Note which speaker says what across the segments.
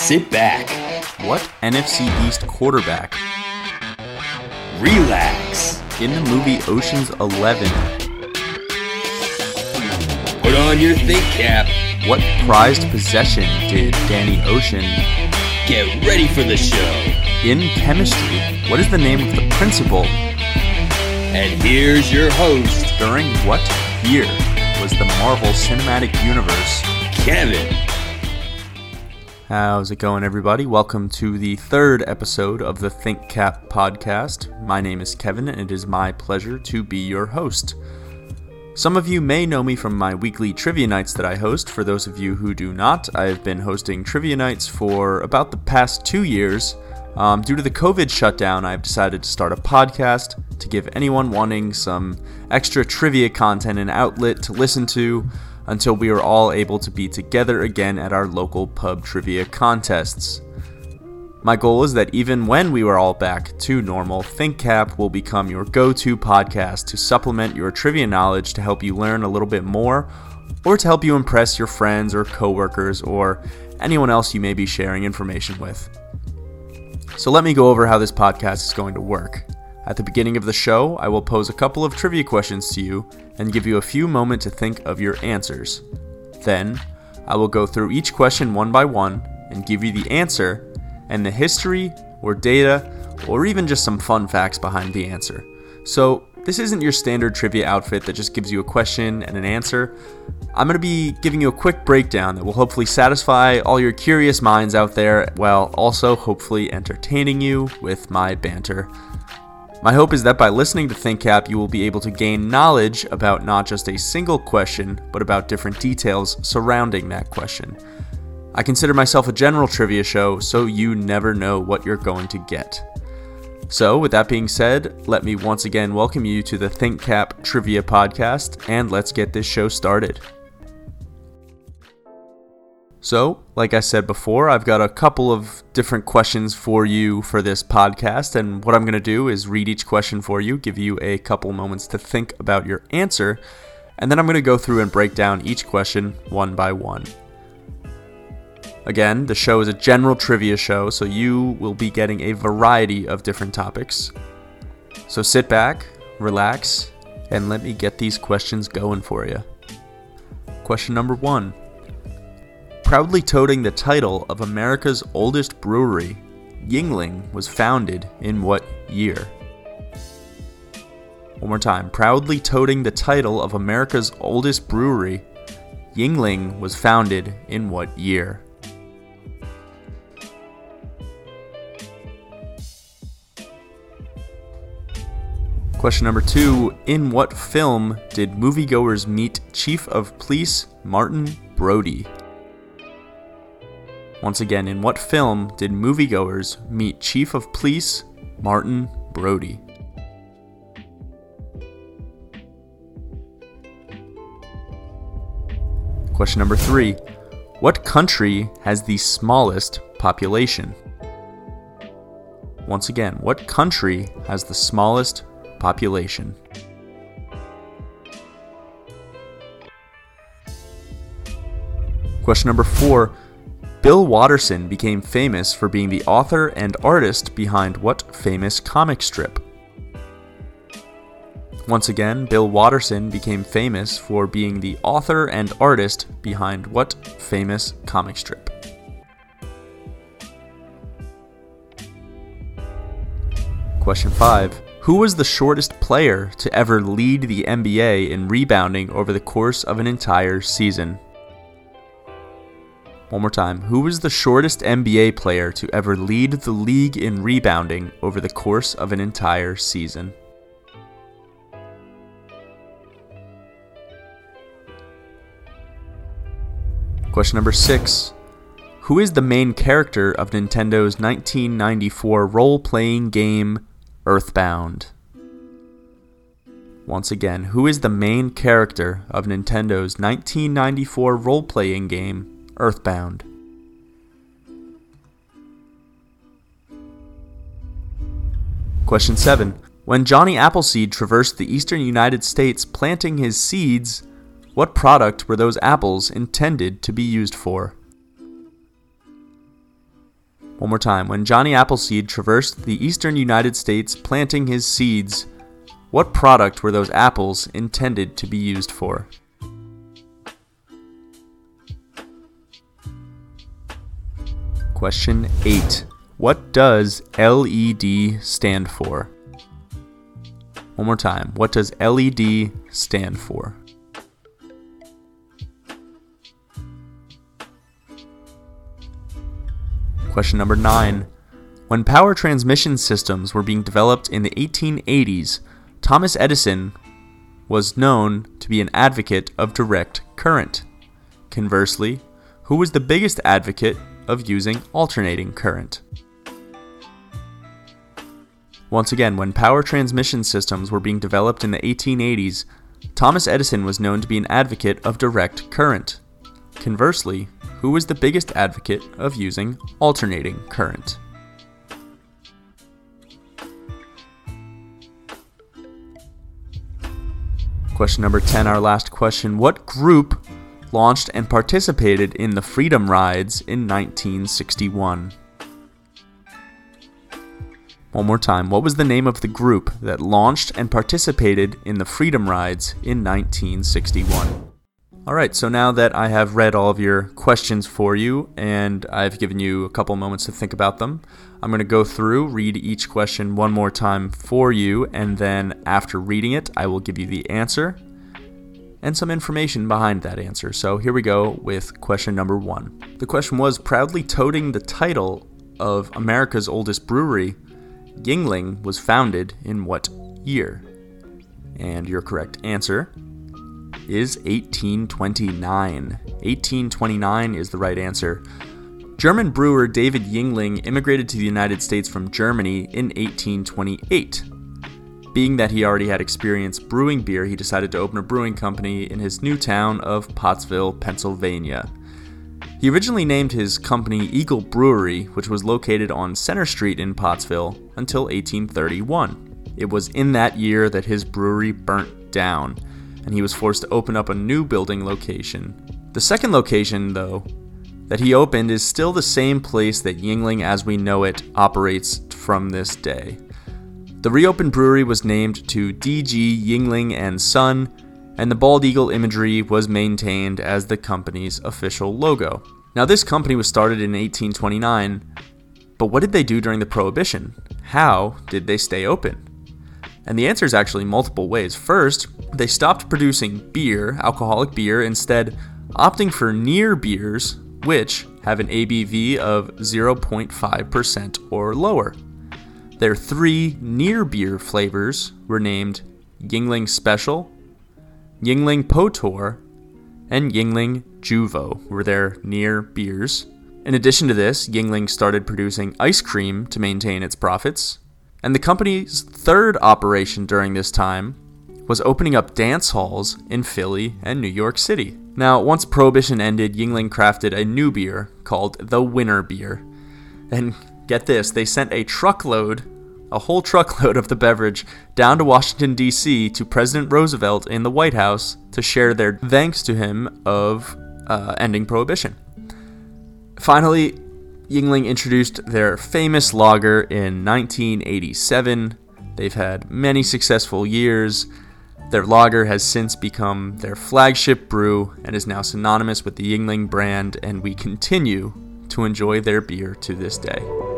Speaker 1: Sit back,
Speaker 2: What NFC East quarterback
Speaker 1: relax,
Speaker 2: in the movie Ocean's 11?
Speaker 1: put on your think cap,
Speaker 2: What prized possession did Danny Ocean
Speaker 1: get ready for the show.
Speaker 2: in chemistry? What is the name of the principal?
Speaker 1: And here's your host,
Speaker 2: During what year was the Marvel Cinematic Universe?
Speaker 1: Kevin.
Speaker 2: How's it going, everybody? Welcome to the third episode of the Think Cap podcast. My name is Kevin, and it is my pleasure to be your host. Some of you may know me from my weekly trivia nights that I host. For those of you who do not, I have been hosting trivia nights for about the past two years. Um, due to the COVID shutdown, I've decided to start a podcast to give anyone wanting some extra trivia content an outlet to listen to until we are all able to be together again at our local pub trivia contests. My goal is that even when we are all back to normal, ThinkCap will become your go to podcast to supplement your trivia knowledge to help you learn a little bit more or to help you impress your friends or coworkers or anyone else you may be sharing information with. So let me go over how this podcast is going to work. At the beginning of the show, I will pose a couple of trivia questions to you and give you a few moments to think of your answers. Then, I will go through each question one by one and give you the answer and the history or data or even just some fun facts behind the answer. So, this isn't your standard trivia outfit that just gives you a question and an answer. I'm going to be giving you a quick breakdown that will hopefully satisfy all your curious minds out there while also hopefully entertaining you with my banter. My hope is that by listening to ThinkCap, you will be able to gain knowledge about not just a single question, but about different details surrounding that question. I consider myself a general trivia show, so you never know what you're going to get. So, with that being said, let me once again welcome you to the ThinkCap Trivia Podcast, and let's get this show started. So, like I said before, I've got a couple of different questions for you for this podcast, and what I'm going to do is read each question for you, give you a couple moments to think about your answer, and then I'm going to go through and break down each question one by one. Again, the show is a general trivia show, so you will be getting a variety of different topics. So sit back, relax, and let me get these questions going for you. Question number one Proudly toting the title of America's oldest brewery, Yuengling was founded in what year? One more time. Proudly toting the title of America's oldest brewery, Yuengling was founded in what year? Question number two In what film did moviegoers meet Chief of Police Martin Brody? Once again, in what film did moviegoers meet Chief of Police Martin Brody? Question number three What country has the smallest population? Once again, what country has the smallest population? Question number four Bill Watterson became famous for being the author and artist behind what famous comic strip? Once again, Bill Watterson became famous for being the author and artist behind what famous comic strip? Question 5. Who was the shortest player to ever lead the NBA in rebounding over the course of an entire season? One more time. Who was the shortest NBA player to ever lead the league in rebounding over the course of an entire season? Question number six. Who is the main character of Nintendo's 1994 role playing game Earthbound? Once again, who is the main character of Nintendo's 1994 role playing game Earthbound? Question 7. When Johnny Appleseed traversed the eastern United States planting his seeds, what product were those apples intended to be used for? One more time. When Johnny Appleseed traversed the eastern United States planting his seeds, what product were those apples intended to be used for? Question 8. What does LED stand for? One more time. What does LED stand for? Question number 9. When power transmission systems were being developed in the 1880s, Thomas Edison was known to be an advocate of direct current. Conversely, who was the biggest advocate of using alternating current? Once again, when power transmission systems were being developed in the 1880s, Thomas Edison was known to be an advocate of direct current. Conversely, who was the biggest advocate of using alternating current? Question number 10, our last question. What group launched and participated in the Freedom Rides in 1961? One more time. What was the name of the group that launched and participated in the Freedom Rides in 1961? All right, so now that I have read all of your questions for you and I've given you a couple moments to think about them, I'm going to go through, read each question one more time for you, and then after reading it, I will give you the answer and some information behind that answer. So here we go with question number one. The question was proudly toting the title of America's oldest brewery, Yuengling was founded in what year? And your correct answer is 1829. 1829 is the right answer. German brewer David Yuengling immigrated to the United States from Germany in 1828. Being that he already had experience brewing beer, he decided to open a brewing company in his new town of Pottsville, Pennsylvania. He originally named his company Eagle Brewery, which was located on Center Street in Pottsville, until 1831. It was in that year that his brewery burnt down, and he was forced to open up a new building location. The second location, though, that he opened is still the same place that Yuengling as we know it operates from this day. The reopened brewery was named to D.G. Yuengling and Son, and the bald eagle imagery was maintained as the company's official logo. Now, this company was started in 1829, but what did they do during the Prohibition? How did they stay open? And the answer is actually multiple ways. First, they stopped producing beer, alcoholic beer, instead opting for near beers which have an ABV of 0.5% or lower. Their three near beer flavors were named Yuengling Special, Yuengling Potor, and Yuengling Juvo were their near beers. In addition to this, Yuengling started producing ice cream to maintain its profits. And the company's third operation during this time was opening up dance halls in Philly and New York City. Now, once Prohibition ended, Yuengling crafted a new beer called the Winter Beer. And get this, they sent a truckload, a whole truckload of the beverage down to Washington, D.C. to President Roosevelt in the White House to share their thanks to him of uh, ending Prohibition. Finally, Yuengling introduced their famous lager in 1987. They've had many successful years. Their lager has since become their flagship brew and is now synonymous with the Yuengling brand, and we continue to enjoy their beer to this day.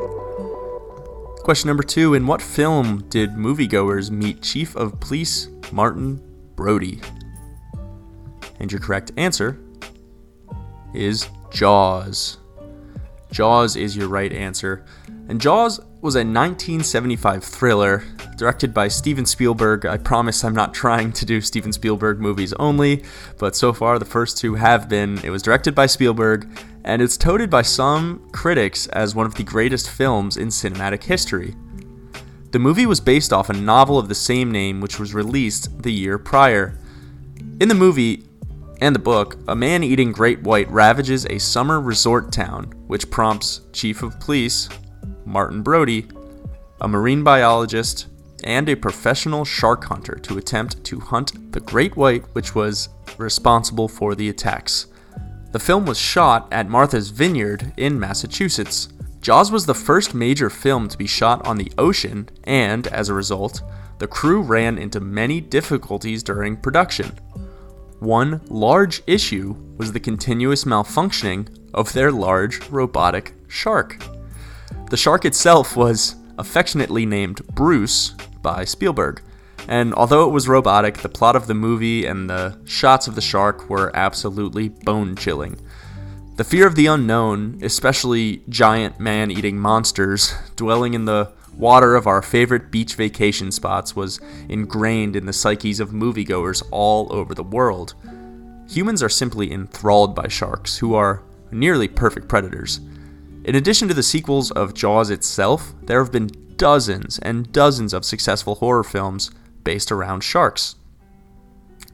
Speaker 2: Question number two In what film did moviegoers meet Chief of Police Martin Brody? And your correct answer is Jaws. Jaws is your right answer. And Jaws was a 1975 thriller directed by Steven Spielberg. I promise I'm not trying to do Steven Spielberg movies only, but so far the first two have been. It was directed by Spielberg, and it's touted by some critics as one of the greatest films in cinematic history. The movie was based off a novel of the same name, which was released the year prior. In the movie and the book, a man eating great white ravages a summer resort town, which prompts Chief of Police Martin Brody, a marine biologist, and a professional shark hunter to attempt to hunt the great white which was responsible for the attacks. The film was shot at Martha's Vineyard in Massachusetts. Jaws was the first major film to be shot on the ocean, and, as a result, the crew ran into many difficulties during production. One large issue was the continuous malfunctioning of their large robotic shark. The shark itself was affectionately named Bruce by Spielberg, and although it was robotic, the plot of the movie and the shots of the shark were absolutely bone chilling. The fear of the unknown, especially giant man eating monsters dwelling in the water of our favorite beach vacation spots, was ingrained in the psyches of moviegoers all over the world. Humans are simply enthralled by sharks, who are nearly perfect predators. In addition to the sequels of Jaws itself, there have been dozens and dozens of successful horror films based around sharks.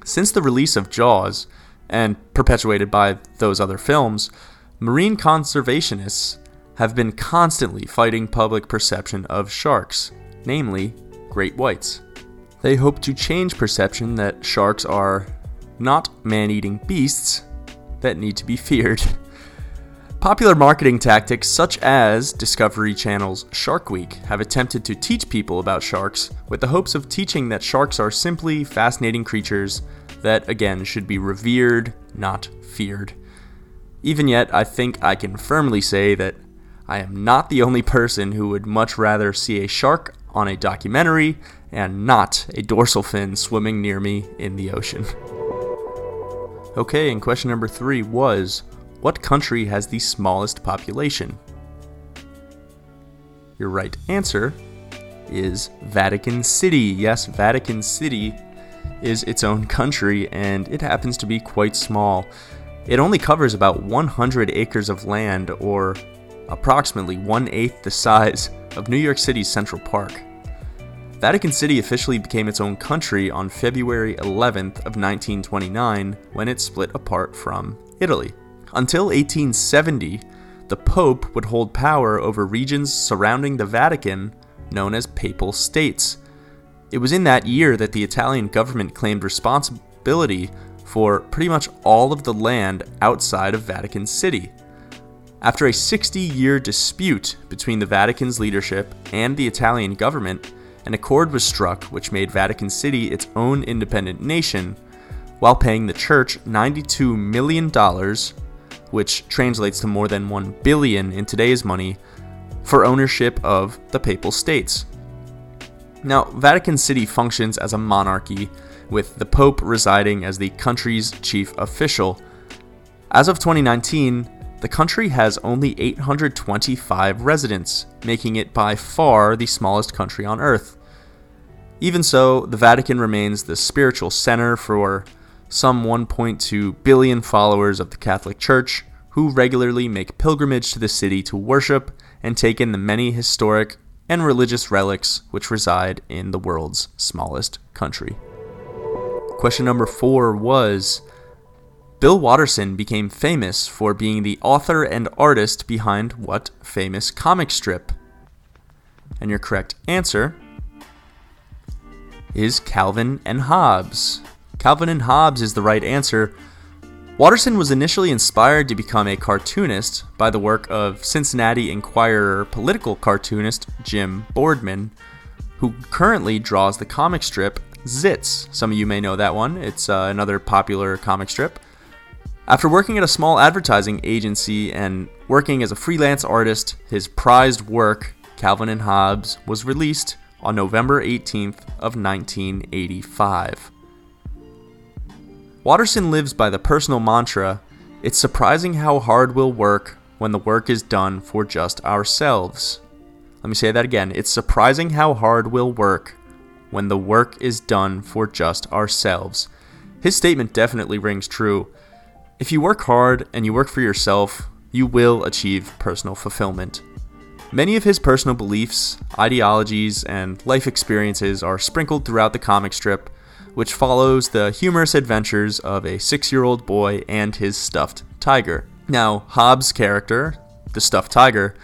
Speaker 2: Since the release of Jaws, and perpetuated by those other films, marine conservationists have been constantly fighting public perception of sharks, namely great whites. They hope to change perception that sharks are not man eating beasts that need to be feared. Popular marketing tactics such as Discovery Channel's Shark Week have attempted to teach people about sharks with the hopes of teaching that sharks are simply fascinating creatures that, again, should be revered, not feared. Even yet, I think I can firmly say that I am not the only person who would much rather see a shark on a documentary and not a dorsal fin swimming near me in the ocean. Okay, and question number three was What country has the smallest population? Your right answer is Vatican City. Yes, Vatican City is its own country, and it happens to be quite small. It only covers about 100 acres of land, or approximately one eighth the size of New York City's Central Park. Vatican City officially became its own country on February 11th of 1929 when it split apart from Italy. Until 1870, the Pope would hold power over regions surrounding the Vatican known as Papal States, it was in that year that the Italian government claimed responsibility for pretty much all of the land outside of Vatican City. After a 60 year dispute between the Vatican's leadership and the Italian government, an accord was struck which made Vatican City its own independent nation, while paying the church $92 million, which translates to more than 1 billion in today's money, for ownership of the Papal States. Now, Vatican City functions as a monarchy, with the Pope residing as the country's chief official. As of 2019, the country has only 825 residents, making it by far the smallest country on Earth. Even so, the Vatican remains the spiritual center for some 1.2 billion followers of the Catholic Church who regularly make pilgrimage to the city to worship and take in the many historic and religious relics which reside in the world's smallest country. Question number four was Bill Watterson became famous for being the author and artist behind what famous comic strip? And your correct answer is Calvin and Hobbes. Calvin and Hobbes is the right answer, Watterson was initially inspired to become a cartoonist by the work of Cincinnati Enquirer political cartoonist Jim Borgman, who currently draws the comic strip Zits. Some of you may know that one, it's uh, another popular comic strip. After working at a small advertising agency and working as a freelance artist, his prized work, Calvin and Hobbes, was released on November 18th of 1985. Watterson lives by the personal mantra it's surprising how hard we'll work when the work is done for just ourselves. Let me say that again. It's surprising how hard we'll work when the work is done for just ourselves. His statement definitely rings true. If you work hard and you work for yourself, you will achieve personal fulfillment. Many of his personal beliefs, ideologies, and life experiences are sprinkled throughout the comic strip, which follows the humorous adventures of a six year old boy and his stuffed tiger. Now, Hobbes' character, the stuffed tiger,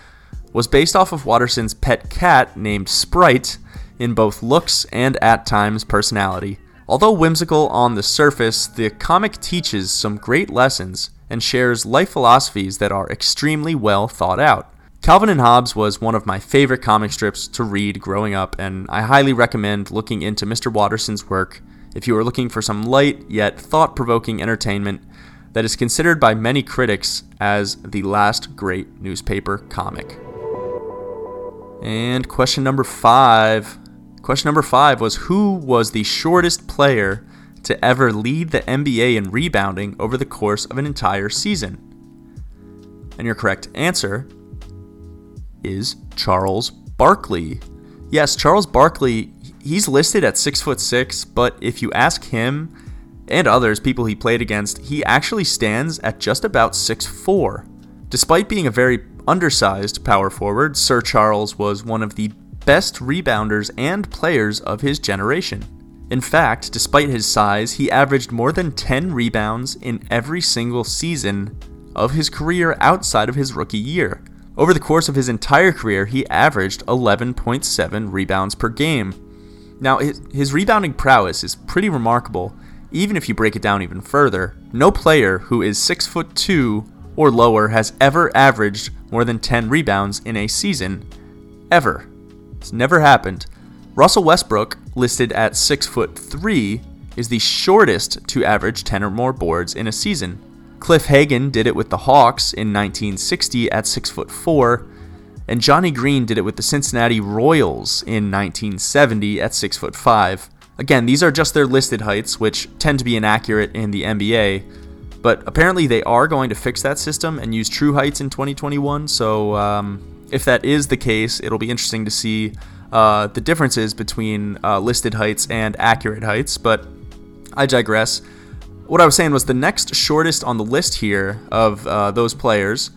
Speaker 2: was based off of Watterson's pet cat named Sprite in both looks and at times personality. Although whimsical on the surface, the comic teaches some great lessons and shares life philosophies that are extremely well thought out. Calvin and Hobbes was one of my favorite comic strips to read growing up, and I highly recommend looking into Mr. Watterson's work if you are looking for some light yet thought provoking entertainment that is considered by many critics as the last great newspaper comic. And question number five. Question number five was Who was the shortest player to ever lead the NBA in rebounding over the course of an entire season? And your correct answer is Charles Barkley. Yes, Charles Barkley, he's listed at six foot six, but if you ask him and others, people he played against, he actually stands at just about six four. Despite being a very undersized power forward, Sir Charles was one of the best rebounders and players of his generation. In fact, despite his size, he averaged more than 10 rebounds in every single season of his career outside of his rookie year. Over the course of his entire career, he averaged 11.7 rebounds per game. Now, his, his rebounding prowess is pretty remarkable, even if you break it down even further. No player who is 6 foot 2 or lower has ever averaged more than 10 rebounds in a season. Ever. It's never happened. Russell Westbrook, listed at 6 foot 3, is the shortest to average 10 or more boards in a season. Cliff Hagan did it with the Hawks in 1960 at 6 foot 4, and Johnny Green did it with the Cincinnati Royals in 1970 at 6 foot 5. Again, these are just their listed heights, which tend to be inaccurate in the NBA, but apparently they are going to fix that system and use true heights in 2021. So um, if that is the case, it'll be interesting to see uh, the differences between uh, listed heights and accurate heights. But I digress. What I was saying was the next shortest on the list here of uh, those players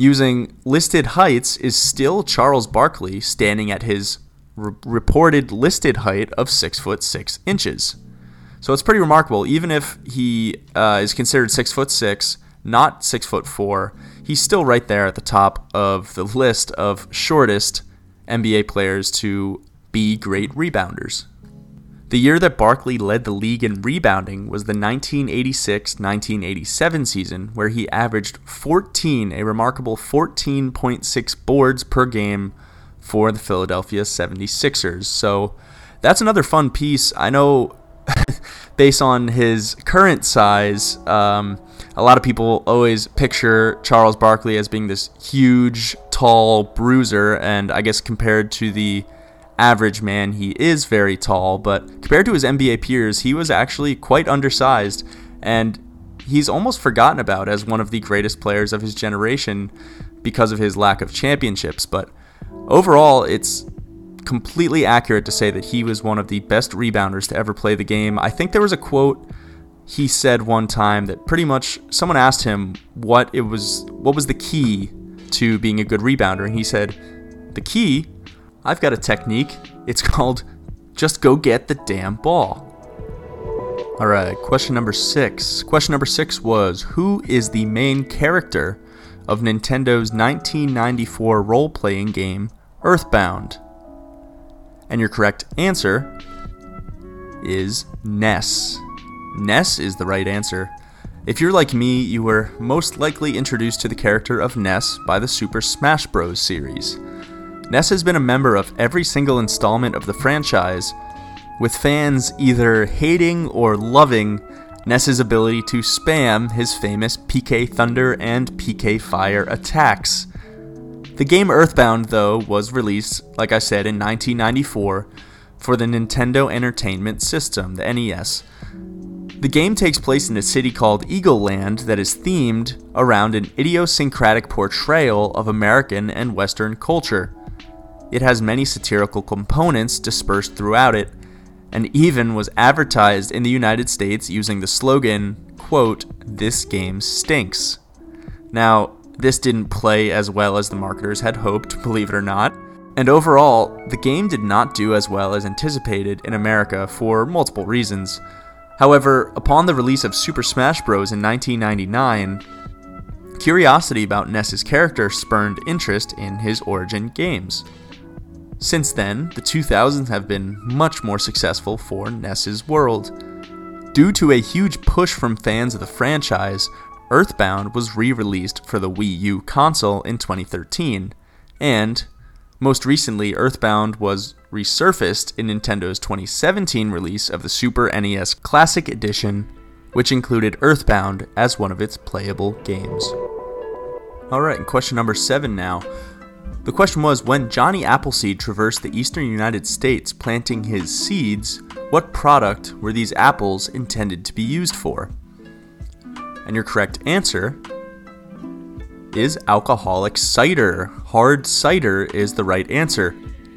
Speaker 2: using listed heights is still Charles Barkley, standing at his re- reported listed height of six foot six inches. So it's pretty remarkable. Even if he uh, is considered six foot six, not six foot four, he's still right there at the top of the list of shortest NBA players to be great rebounders. The year that Barkley led the league in rebounding was the 1986 1987 season, where he averaged 14, a remarkable 14.6 boards per game for the Philadelphia 76ers. So that's another fun piece. I know based on his current size, um, a lot of people always picture Charles Barkley as being this huge, tall bruiser, and I guess compared to the average man, he is very tall, but compared to his NBA peers, he was actually quite undersized, and he's almost forgotten about as one of the greatest players of his generation because of his lack of championships. But overall, it's completely accurate to say that he was one of the best rebounders to ever play the game. I think there was a quote he said one time that pretty much someone asked him what it was what was the key to being a good rebounder and he said the key I've got a technique. It's called just go get the damn ball. All right, question number 6. Question number 6 was who is the main character of Nintendo's 1994 role-playing game Earthbound? And your correct answer is Ness. Ness is the right answer. If you're like me, you were most likely introduced to the character of Ness by the Super Smash Bros. series. Ness has been a member of every single installment of the franchise, with fans either hating or loving Ness's ability to spam his famous PK Thunder and PK Fire attacks. The game Earthbound, though, was released, like I said, in 1994 for the Nintendo Entertainment System, the NES. The game takes place in a city called Eagle Land that is themed around an idiosyncratic portrayal of American and Western culture. It has many satirical components dispersed throughout it, and even was advertised in the United States using the slogan, quote, This game stinks. Now, this didn't play as well as the marketers had hoped, believe it or not. And overall, the game did not do as well as anticipated in America for multiple reasons. However, upon the release of Super Smash Bros. in 1999, curiosity about Ness's character spurned interest in his origin games. Since then, the 2000s have been much more successful for Ness's world. Due to a huge push from fans of the franchise, Earthbound was re released for the Wii U console in 2013, And most recently, Earthbound was resurfaced in Nintendo's 2017 release of the Super NES Classic Edition, which included Earthbound as one of its playable games. Alright, question number seven now. The question was when Johnny Appleseed traversed the eastern United States planting his seeds, what product were these apples intended to be used for? And your correct answer is alcoholic cider. Hard cider is the right answer.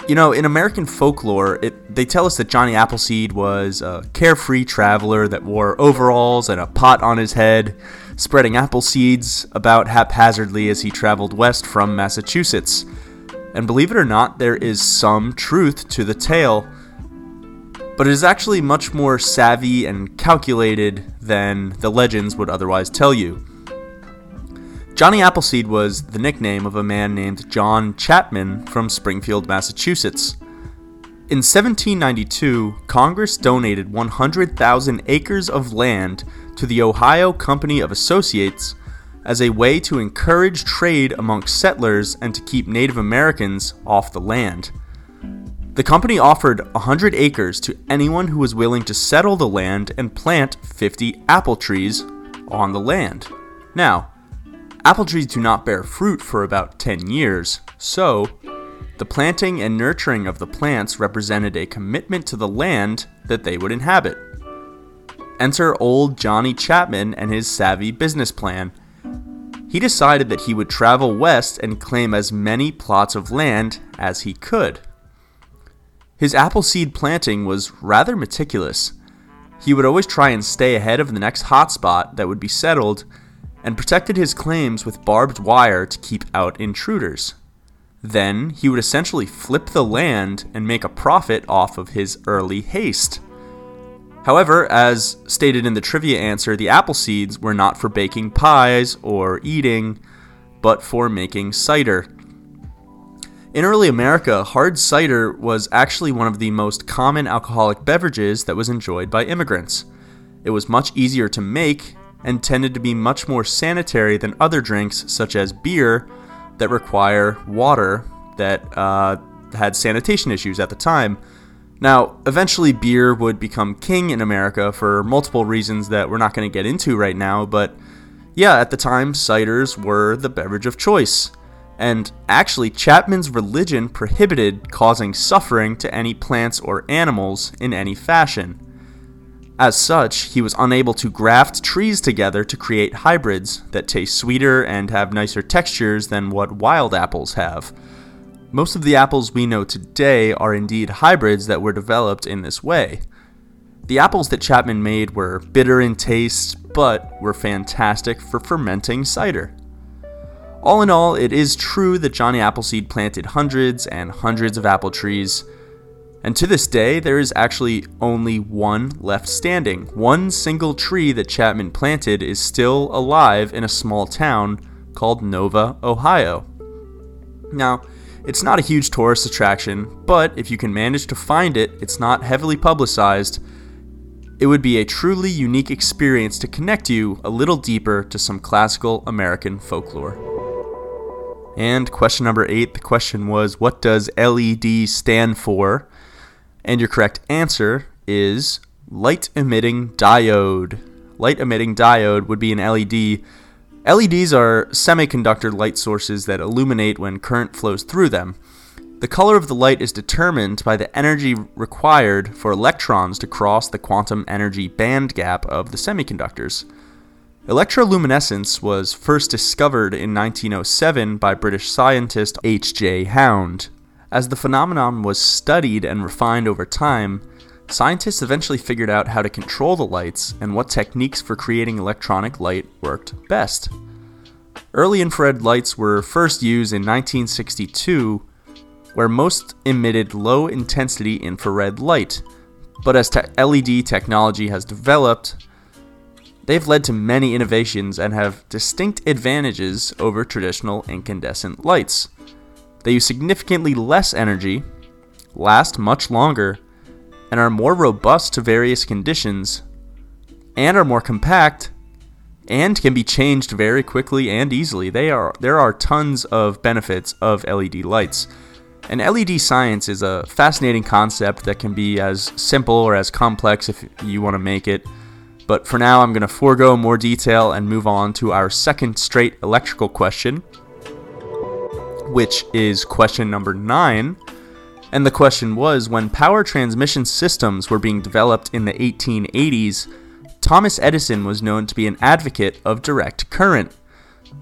Speaker 2: You know, in American folklore, it, they tell us that Johnny Appleseed was a carefree traveler that wore overalls and a pot on his head, spreading apple seeds about haphazardly as he traveled west from Massachusetts. And believe it or not, there is some truth to the tale, but it is actually much more savvy and calculated than the legends would otherwise tell you. Johnny Appleseed was the nickname of a man named John Chapman from Springfield, Massachusetts. In 1792, Congress donated 100,000 acres of land to the Ohio Company of Associates as a way to encourage trade amongst settlers and to keep Native Americans off the land. The company offered 100 acres to anyone who was willing to settle the land and plant 50 apple trees on the land. Now, Apple trees do not bear fruit for about 10 years, so the planting and nurturing of the plants represented a commitment to the land that they would inhabit. Enter old Johnny Chapman and his savvy business plan. He decided that he would travel west and claim as many plots of land as he could. His apple seed planting was rather meticulous. He would always try and stay ahead of the next hotspot that would be settled and protected his claims with barbed wire to keep out intruders. Then he would essentially flip the land and make a profit off of his early haste. However, as stated in the trivia answer, the apple seeds were not for baking pies or eating, but for making cider. In early America, hard cider was actually one of the most common alcoholic beverages that was enjoyed by immigrants. It was much easier to make and tended to be much more sanitary than other drinks, such as beer, that require water that uh, had sanitation issues at the time. Now, eventually, beer would become king in America for multiple reasons that we're not going to get into right now, but yeah, at the time, ciders were the beverage of choice. And actually, Chapman's religion prohibited causing suffering to any plants or animals in any fashion. As such, he was unable to graft trees together to create hybrids that taste sweeter and have nicer textures than what wild apples have. Most of the apples we know today are indeed hybrids that were developed in this way. The apples that Chapman made were bitter in taste, but were fantastic for fermenting cider. All in all, it is true that Johnny Appleseed planted hundreds and hundreds of apple trees, and to this day, there is actually only one left standing. One single tree that Chapman planted is still alive in a small town called Nova, Ohio. Now, it's not a huge tourist attraction, but if you can manage to find it, it's not heavily publicized. It would be a truly unique experience to connect you a little deeper to some classical American folklore. And question number eight the question was, What does LED stand for? And your correct answer is light emitting diode. Light emitting diode would be an LED. LEDs are semiconductor light sources that illuminate when current flows through them. The color of the light is determined by the energy required for electrons to cross the quantum energy band gap of the semiconductors. Electroluminescence was first discovered in 1907 by British scientist H.J. Round. As the phenomenon was studied and refined over time, scientists eventually figured out how to control the lights and what techniques for creating electronic light worked best. Early infrared lights were first used in 1962, where most emitted low intensity infrared light. But as te- LED technology has developed, they've led to many innovations and have distinct advantages over traditional incandescent lights. They use significantly less energy, last much longer, and are more robust to various conditions, and are more compact and can be changed very quickly and easily. They are there are tons of benefits of LED lights. And LED science is a fascinating concept that can be as simple or as complex if you want to make it. But for now, I'm going to forego more detail and move on to our second straight electrical question, which is question number nine. And the question was when power transmission systems were being developed in the 1880s, Thomas Edison was known to be an advocate of direct current.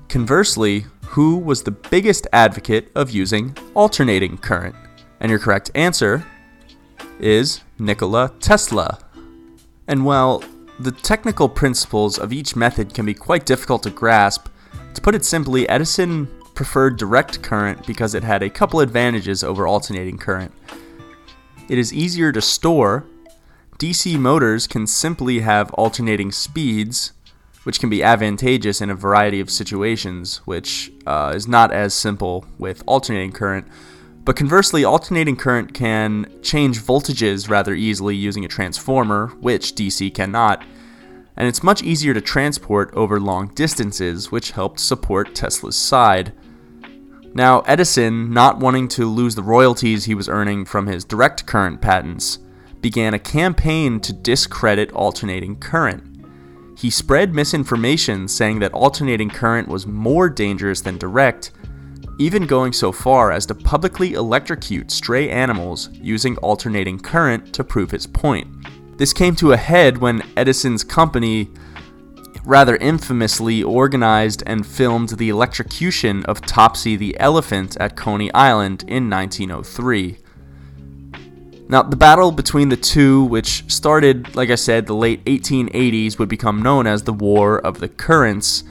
Speaker 2: Conversely, who was the biggest advocate of using alternating current? And your correct answer is Nikola Tesla. And while the technical principles of each method can be quite difficult to grasp, to put it simply, Edison preferred direct current because it had a couple advantages over alternating current. It is easier to store DC motors can simply have alternating speeds, which can be advantageous in a variety of situations, which uh, is not as simple with alternating current. But conversely, alternating current can change voltages rather easily using a transformer, which DC cannot, and it's much easier to transport over long distances, which helped support Tesla's side. Now, Edison, not wanting to lose the royalties he was earning from his direct current patents, began a campaign to discredit alternating current. He spread misinformation saying that alternating current was more dangerous than direct, even going so far as to publicly electrocute stray animals using alternating current to prove his point. This came to a head when Edison's company rather infamously organized and filmed the electrocution of Topsy the elephant at Coney Island in 1903. Now, the battle between the two, which started, like I said, the late 1880s, would become known as the War of the Currents.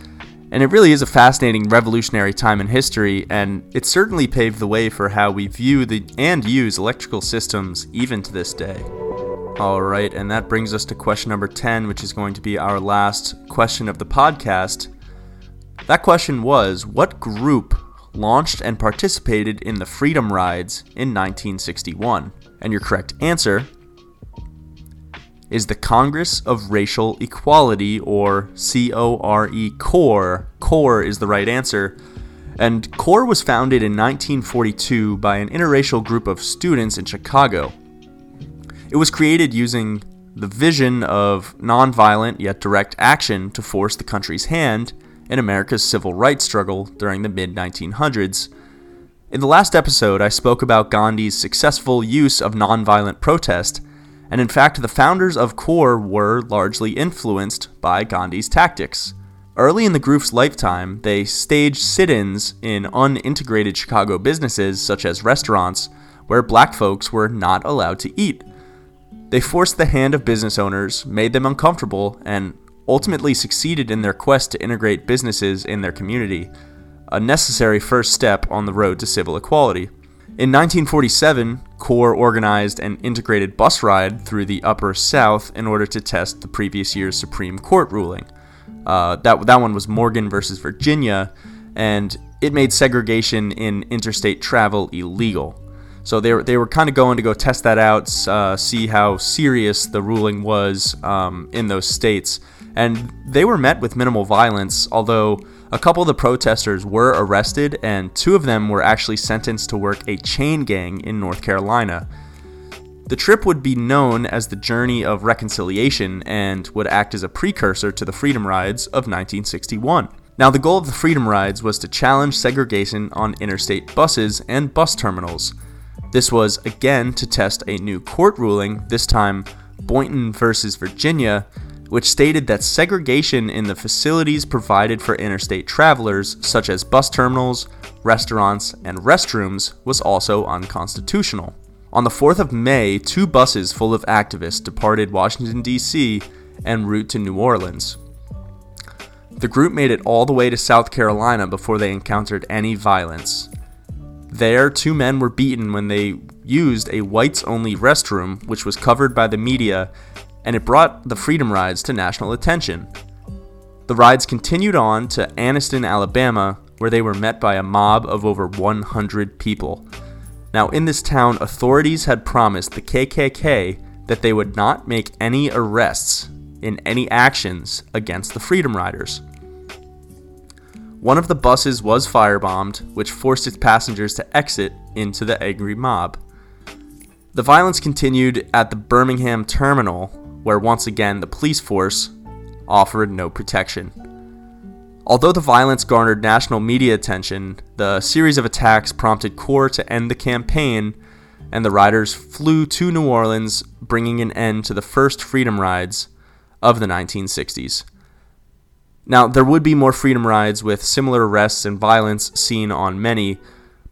Speaker 2: And it really is a fascinating revolutionary time in history, and it certainly paved the way for how we view the, and use electrical systems even to this day. Alright, and that brings us to question number 10, which is going to be our last question of the podcast. That question was What group launched and participated in the Freedom Rides in 1961? And your correct answer is the Congress of Racial Equality, or C O R E CORE. CORE is the right answer. And CORE was founded in 1942 by an interracial group of students in Chicago. It was created using the vision of nonviolent yet direct action to force the country's hand in America's civil rights struggle during the mid 1900s in the last episode, I spoke about Gandhi's successful use of nonviolent protest, and in fact, the founders of CORE were largely influenced by Gandhi's tactics. Early in the group's lifetime, they staged sit ins in unintegrated Chicago businesses, such as restaurants, where black folks were not allowed to eat. They forced the hand of business owners, made them uncomfortable, and ultimately succeeded in their quest to integrate businesses in their community a necessary first step on the road to civil equality. In 1947, CORE organized an integrated bus ride through the Upper South in order to test the previous year's Supreme Court ruling. Uh, that, that one was Morgan versus Virginia, and it made segregation in interstate travel illegal. So they were, they were kind of going to go test that out, uh, see how serious the ruling was um, in those states. And they were met with minimal violence, although a couple of the protesters were arrested, and two of them were actually sentenced to work a chain gang in North Carolina. The trip would be known as the Journey of Reconciliation and would act as a precursor to the Freedom Rides of 1961. Now, the goal of the Freedom Rides was to challenge segregation on interstate buses and bus terminals. This was again to test a new court ruling, this time Boynton versus Virginia, which stated that segregation in the facilities provided for interstate travelers, such as bus terminals, restaurants, and restrooms, was also unconstitutional. On the 4th of May, two buses full of activists departed Washington, D.C. en route to New Orleans. The group made it all the way to South Carolina before they encountered any violence. There, two men were beaten when they used a whites only restroom, which was covered by the media and it brought the Freedom Rides to national attention. The rides continued on to Anniston, Alabama, where they were met by a mob of over 100 people. Now, in this town, authorities had promised the KKK that they would not make any arrests in any actions against the Freedom Riders. One of the buses was firebombed, which forced its passengers to exit into the angry mob. The violence continued at the Birmingham terminal, where once again the police force offered no protection. Although the violence garnered national media attention, the series of attacks prompted CORE to end the campaign, and the riders flew to New Orleans, bringing an end to the first freedom rides of the 1960s. Now, there would be more freedom rides with similar arrests and violence seen on many,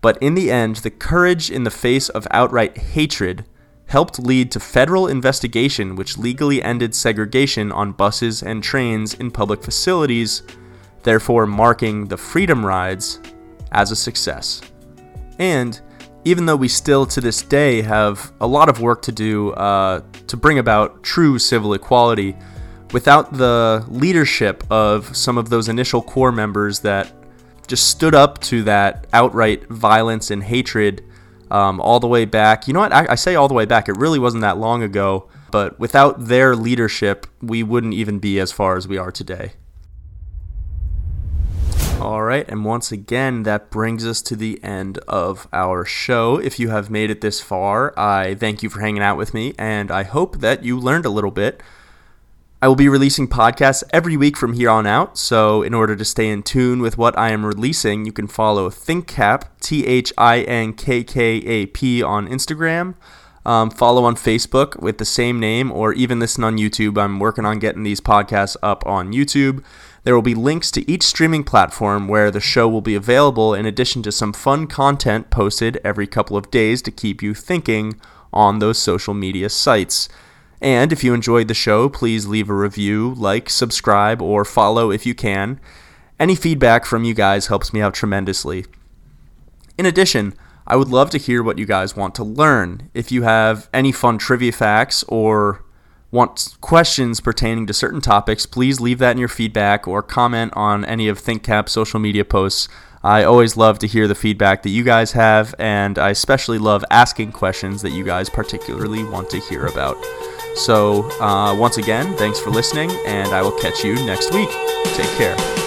Speaker 2: but in the end, the courage in the face of outright hatred helped lead to federal investigation which legally ended segregation on buses and trains in public facilities, therefore marking the freedom rides as a success. And even though we still to this day have a lot of work to do uh, to bring about true civil equality, without the leadership of some of those initial core members that just stood up to that outright violence and hatred um, all the way back. You know what? I, I say all the way back. It really wasn't that long ago. But without their leadership, we wouldn't even be as far as we are today. All right, and once again, that brings us to the end of our show. If you have made it this far, I thank you for hanging out with me, and I hope that you learned a little bit. I will be releasing podcasts every week from here on out, so in order to stay in tune with what I am releasing, you can follow ThinkKap, T H I N K K A P, on Instagram. Um, follow on Facebook with the same name, or even listen on YouTube. I'm working on getting these podcasts up on YouTube. There will be links to each streaming platform where the show will be available, in addition to some fun content posted every couple of days to keep you thinking on those social media sites. And if you enjoyed the show, please leave a review, like, subscribe, or follow if you can. Any feedback from you guys helps me out tremendously. In addition, I would love to hear what you guys want to learn. If you have any fun trivia facts or want questions pertaining to certain topics, please leave that in your feedback or comment on any of ThinkKap's social media posts. I always love to hear the feedback that you guys have, and I especially love asking questions that you guys particularly want to hear about. So, uh, once again, thanks for listening, and I will catch you next week. Take care.